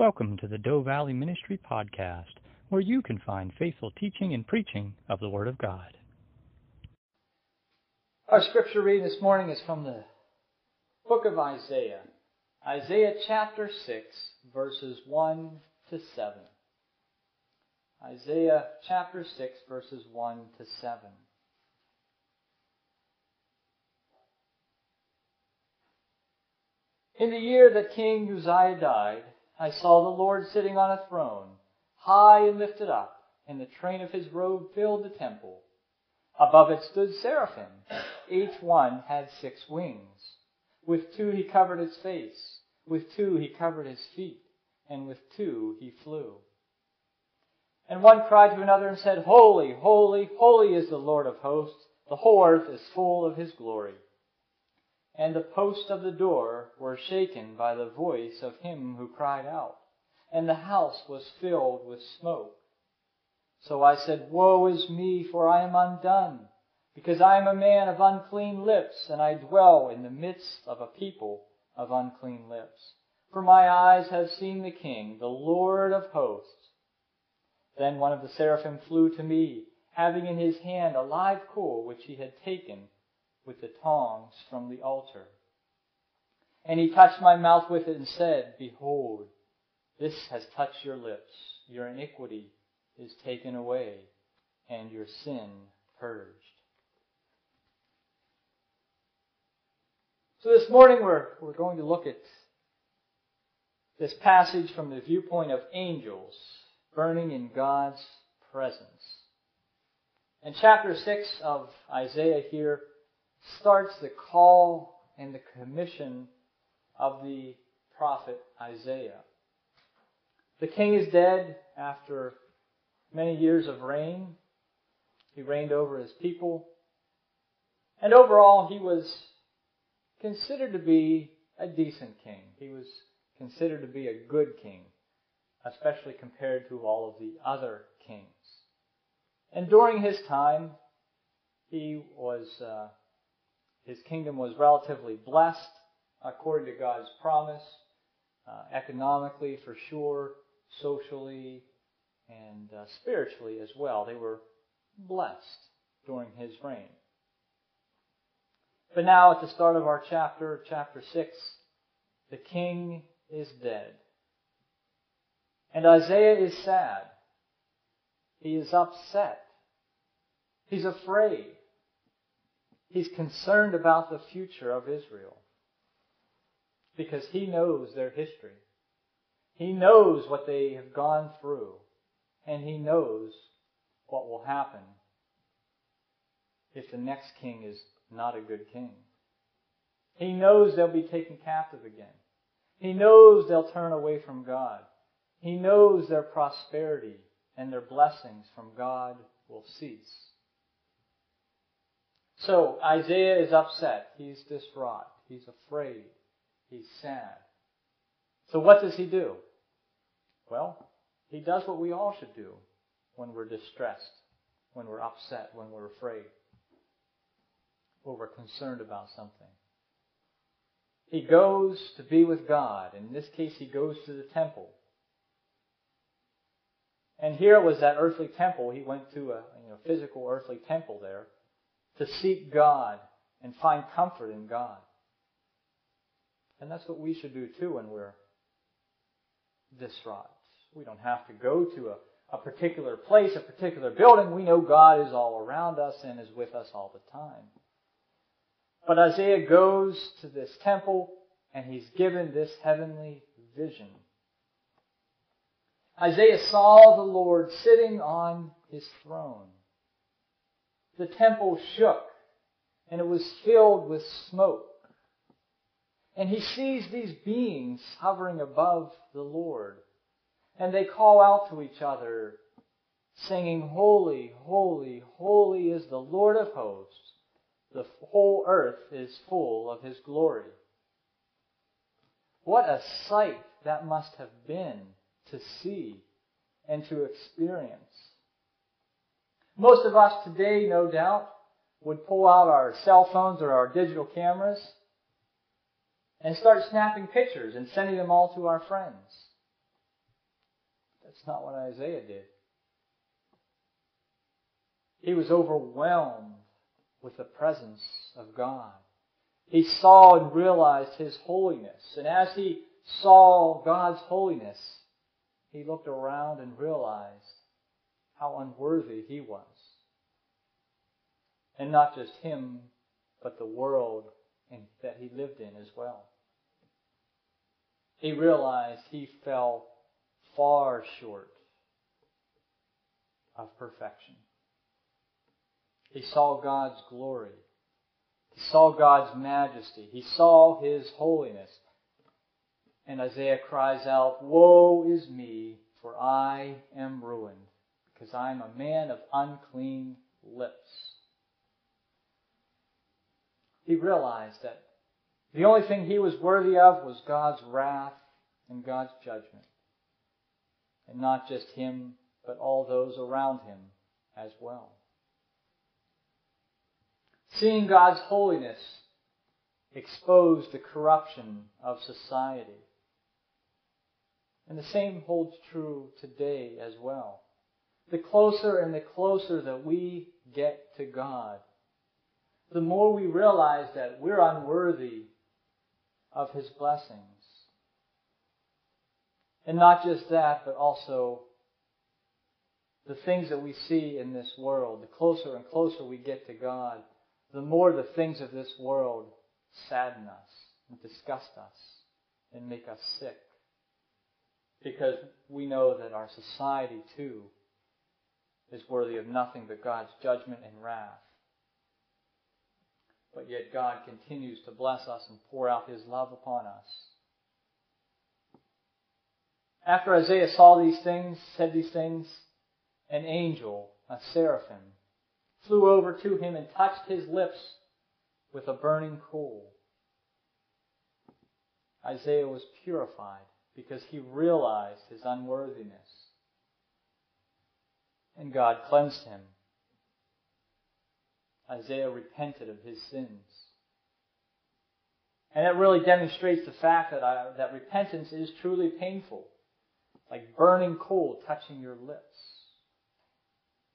Welcome to the Doe Valley Ministry Podcast, where you can find faithful teaching and preaching of the Word of God. Our scripture reading this morning is from the book of Isaiah, Isaiah chapter 6, verses 1 to 7. Isaiah chapter 6, verses 1 to 7. In the year that King Uzziah died, I saw the Lord sitting on a throne, high and lifted up, and the train of his robe filled the temple. Above it stood seraphim. Each one had six wings. With two he covered his face, with two he covered his feet, and with two he flew. And one cried to another and said, Holy, holy, holy is the Lord of hosts. The whole earth is full of his glory and the posts of the door were shaken by the voice of him who cried out, and the house was filled with smoke. So I said, Woe is me, for I am undone, because I am a man of unclean lips, and I dwell in the midst of a people of unclean lips. For my eyes have seen the King, the Lord of hosts. Then one of the seraphim flew to me, having in his hand a live coal which he had taken with the tongs from the altar. And he touched my mouth with it and said, Behold, this has touched your lips. Your iniquity is taken away, and your sin purged. So this morning we're, we're going to look at this passage from the viewpoint of angels burning in God's presence. And chapter 6 of Isaiah here starts the call and the commission of the prophet Isaiah. The king is dead after many years of reign. He reigned over his people. And overall, he was considered to be a decent king. He was considered to be a good king, especially compared to all of the other kings. And during his time, he was uh, his kingdom was relatively blessed according to God's promise, uh, economically for sure, socially, and uh, spiritually as well. They were blessed during his reign. But now, at the start of our chapter, chapter 6, the king is dead. And Isaiah is sad. He is upset. He's afraid. He's concerned about the future of Israel because he knows their history. He knows what they have gone through, and he knows what will happen if the next king is not a good king. He knows they'll be taken captive again. He knows they'll turn away from God. He knows their prosperity and their blessings from God will cease. So Isaiah is upset. He's distraught. He's afraid. He's sad. So what does he do? Well, he does what we all should do when we're distressed, when we're upset, when we're afraid, when we're concerned about something. He goes to be with God. In this case, he goes to the temple. And here it was that earthly temple. He went to a you know, physical earthly temple there to seek God and find comfort in God. And that's what we should do too when we're distraught. We don't have to go to a, a particular place, a particular building. We know God is all around us and is with us all the time. But Isaiah goes to this temple and he's given this heavenly vision. Isaiah saw the Lord sitting on his throne the temple shook and it was filled with smoke. And he sees these beings hovering above the Lord. And they call out to each other, singing, Holy, holy, holy is the Lord of hosts. The whole earth is full of his glory. What a sight that must have been to see and to experience. Most of us today, no doubt, would pull out our cell phones or our digital cameras and start snapping pictures and sending them all to our friends. That's not what Isaiah did. He was overwhelmed with the presence of God. He saw and realized His holiness. And as he saw God's holiness, he looked around and realized how unworthy he was. And not just him, but the world that he lived in as well. He realized he fell far short of perfection. He saw God's glory. He saw God's majesty. He saw His holiness. And Isaiah cries out, Woe is me, for I am ruined, because I am a man of unclean lips. He realized that the only thing he was worthy of was God's wrath and God's judgment. And not just him, but all those around him as well. Seeing God's holiness exposed the corruption of society. And the same holds true today as well. The closer and the closer that we get to God, the more we realize that we're unworthy of His blessings. And not just that, but also the things that we see in this world. The closer and closer we get to God, the more the things of this world sadden us and disgust us and make us sick. Because we know that our society too is worthy of nothing but God's judgment and wrath. But yet God continues to bless us and pour out His love upon us. After Isaiah saw these things, said these things, an angel, a seraphim, flew over to him and touched his lips with a burning coal. Isaiah was purified because he realized his unworthiness. And God cleansed him. Isaiah repented of his sins. And it really demonstrates the fact that, I, that repentance is truly painful, like burning coal touching your lips.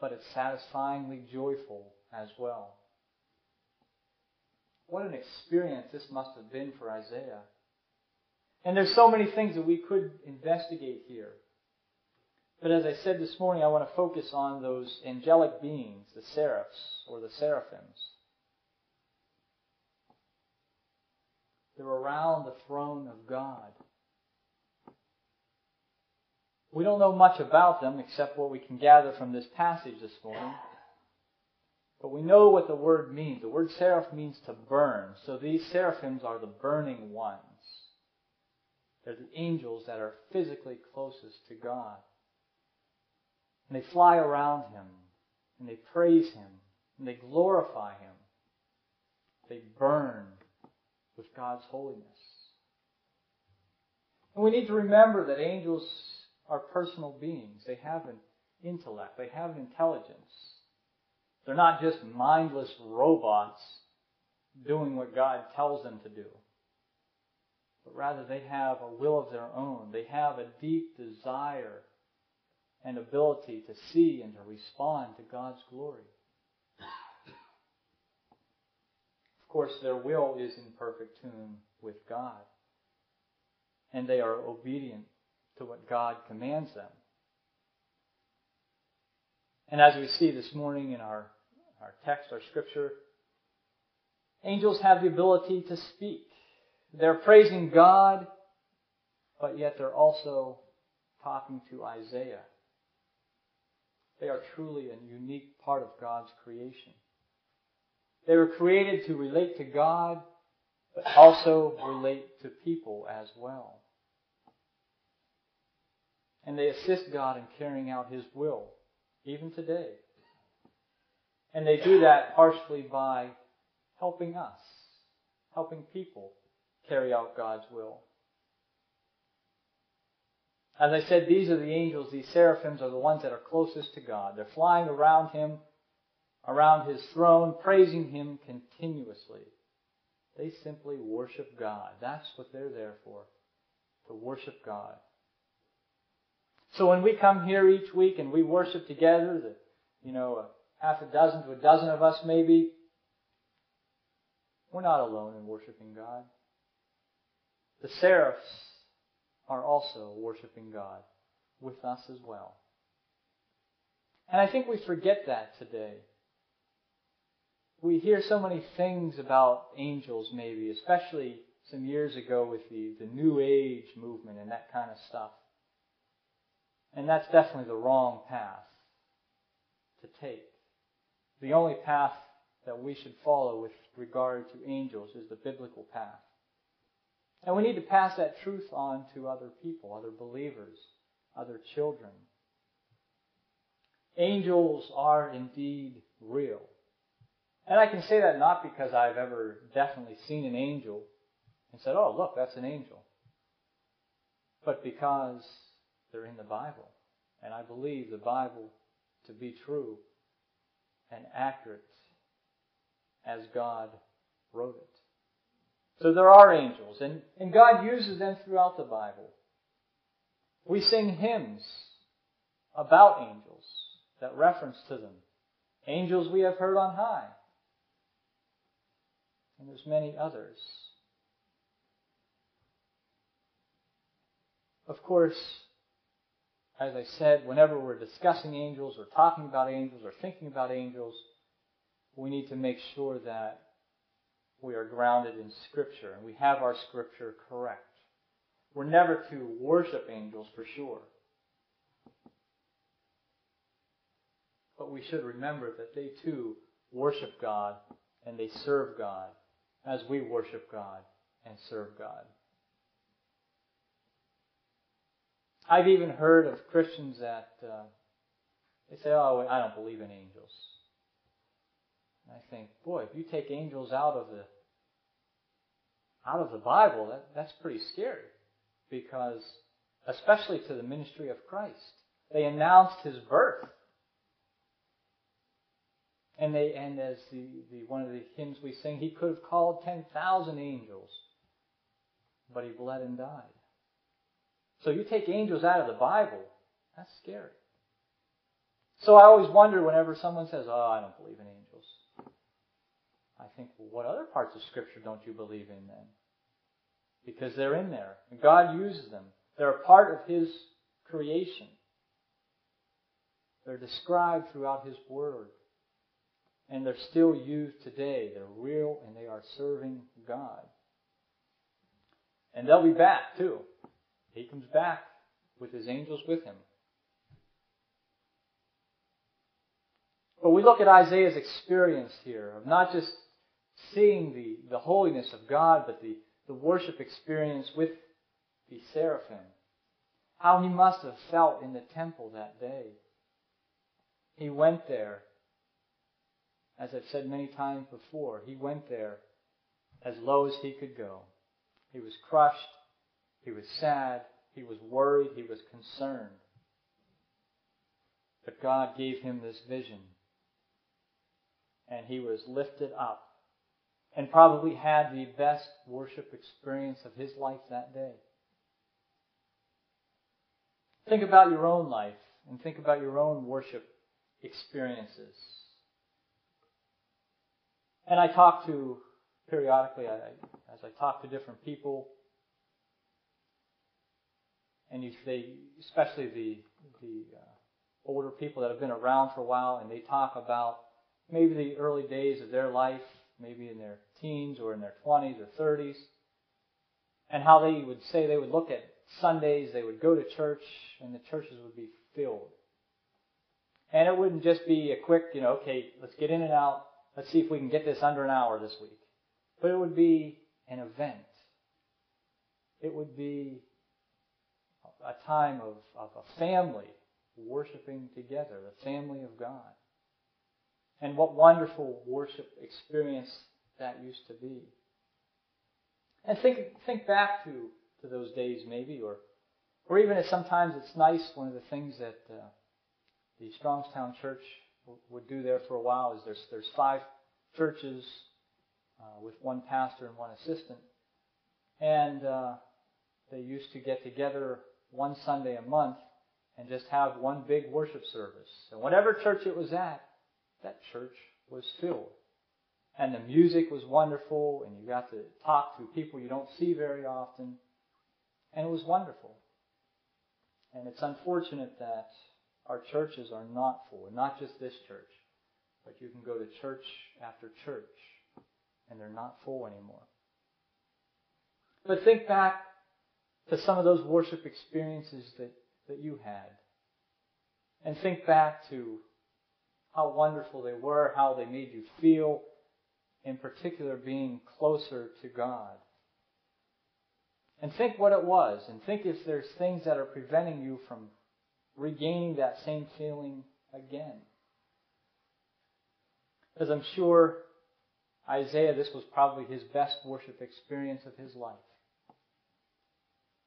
But it's satisfyingly joyful as well. What an experience this must have been for Isaiah. And there's so many things that we could investigate here. But as I said this morning, I want to focus on those angelic beings, the seraphs or the seraphims. They're around the throne of God. We don't know much about them except what we can gather from this passage this morning. But we know what the word means. The word seraph means to burn. So these seraphims are the burning ones. They're the angels that are physically closest to God. And they fly around him, and they praise him, and they glorify him. They burn with God's holiness. And we need to remember that angels are personal beings. They have an intellect, they have intelligence. They're not just mindless robots doing what God tells them to do but rather they have a will of their own. They have a deep desire and ability to see and to respond to God's glory. Of course, their will is in perfect tune with God, and they are obedient to what God commands them. And as we see this morning in our, our text, our scripture, angels have the ability to speak. They're praising God, but yet they're also talking to Isaiah. They are truly a unique part of God's creation. They were created to relate to God, but also relate to people as well. And they assist God in carrying out His will, even today. And they do that partially by helping us, helping people carry out God's will. As I said, these are the angels, these seraphims are the ones that are closest to God. They're flying around Him, around His throne, praising Him continuously. They simply worship God. That's what they're there for, to worship God. So when we come here each week and we worship together, the, you know, half a dozen to a dozen of us maybe, we're not alone in worshiping God. The seraphs are also worshiping God with us as well. And I think we forget that today. We hear so many things about angels, maybe, especially some years ago with the, the New Age movement and that kind of stuff. And that's definitely the wrong path to take. The only path that we should follow with regard to angels is the biblical path. And we need to pass that truth on to other people, other believers, other children. Angels are indeed real. And I can say that not because I've ever definitely seen an angel and said, oh, look, that's an angel. But because they're in the Bible. And I believe the Bible to be true and accurate as God wrote it. So there are angels, and, and God uses them throughout the Bible. We sing hymns about angels that reference to them. Angels we have heard on high. And there's many others. Of course, as I said, whenever we're discussing angels or talking about angels or thinking about angels, we need to make sure that we are grounded in Scripture and we have our Scripture correct. We're never to worship angels for sure. But we should remember that they too worship God and they serve God as we worship God and serve God. I've even heard of Christians that uh, they say, "Oh, I don't believe in angels." And I think, boy, if you take angels out of the out of the Bible, that, that's pretty scary, because especially to the ministry of Christ, they announced His birth, and they and as the, the one of the hymns we sing, He could have called ten thousand angels, but He bled and died. So you take angels out of the Bible, that's scary. So I always wonder whenever someone says, Oh, I don't believe in angels. I think, well, what other parts of Scripture don't you believe in then? Because they're in there. God uses them. They're a part of His creation. They're described throughout His Word. And they're still used today. They're real and they are serving God. And they'll be back too. He comes back with his angels with him. But we look at Isaiah's experience here of not just seeing the, the holiness of God, but the, the worship experience with the seraphim. How he must have felt in the temple that day. He went there, as I've said many times before, he went there as low as he could go. He was crushed, he was sad. He was worried. He was concerned. But God gave him this vision. And he was lifted up. And probably had the best worship experience of his life that day. Think about your own life and think about your own worship experiences. And I talk to, periodically, I, as I talk to different people, and you say, especially the the uh, older people that have been around for a while, and they talk about maybe the early days of their life, maybe in their teens or in their 20s or 30s, and how they would say they would look at Sundays, they would go to church, and the churches would be filled. And it wouldn't just be a quick, you know, okay, let's get in and out. Let's see if we can get this under an hour this week. But it would be an event. It would be a time of, of a family worshiping together, the family of God. And what wonderful worship experience that used to be. And think, think back to, to those days maybe, or, or even if sometimes it's nice, one of the things that uh, the Strongstown Church would do there for a while is there's, there's five churches uh, with one pastor and one assistant. And uh, they used to get together one Sunday a month and just have one big worship service. And whatever church it was at, that church was filled. And the music was wonderful, and you got to talk to people you don't see very often. And it was wonderful. And it's unfortunate that our churches are not full, not just this church, but you can go to church after church, and they're not full anymore. But think back to some of those worship experiences that, that you had. And think back to how wonderful they were, how they made you feel, in particular being closer to God. And think what it was, and think if there's things that are preventing you from regaining that same feeling again. Because I'm sure Isaiah, this was probably his best worship experience of his life.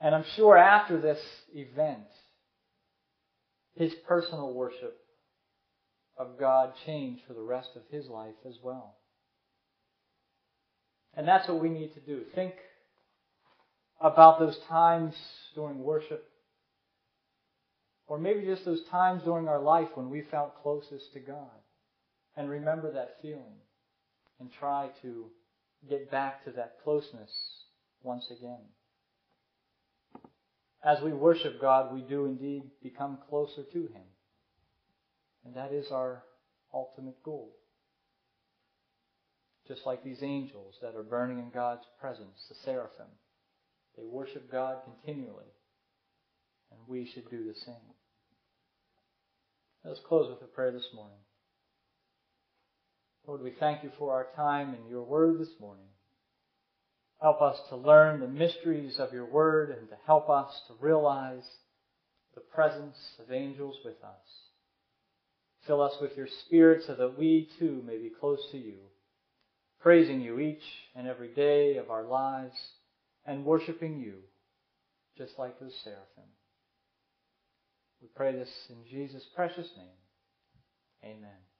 And I'm sure after this event, his personal worship of God change for the rest of his life as well. And that's what we need to do. Think about those times during worship, or maybe just those times during our life when we felt closest to God. And remember that feeling and try to get back to that closeness once again. As we worship God, we do indeed become closer to Him. And that is our ultimate goal. Just like these angels that are burning in God's presence, the seraphim. They worship God continually. And we should do the same. Let's close with a prayer this morning. Lord, we thank you for our time and your word this morning. Help us to learn the mysteries of your word and to help us to realize the presence of angels with us. Fill us with your spirit so that we too may be close to you, praising you each and every day of our lives and worshiping you just like those seraphim. We pray this in Jesus' precious name. Amen.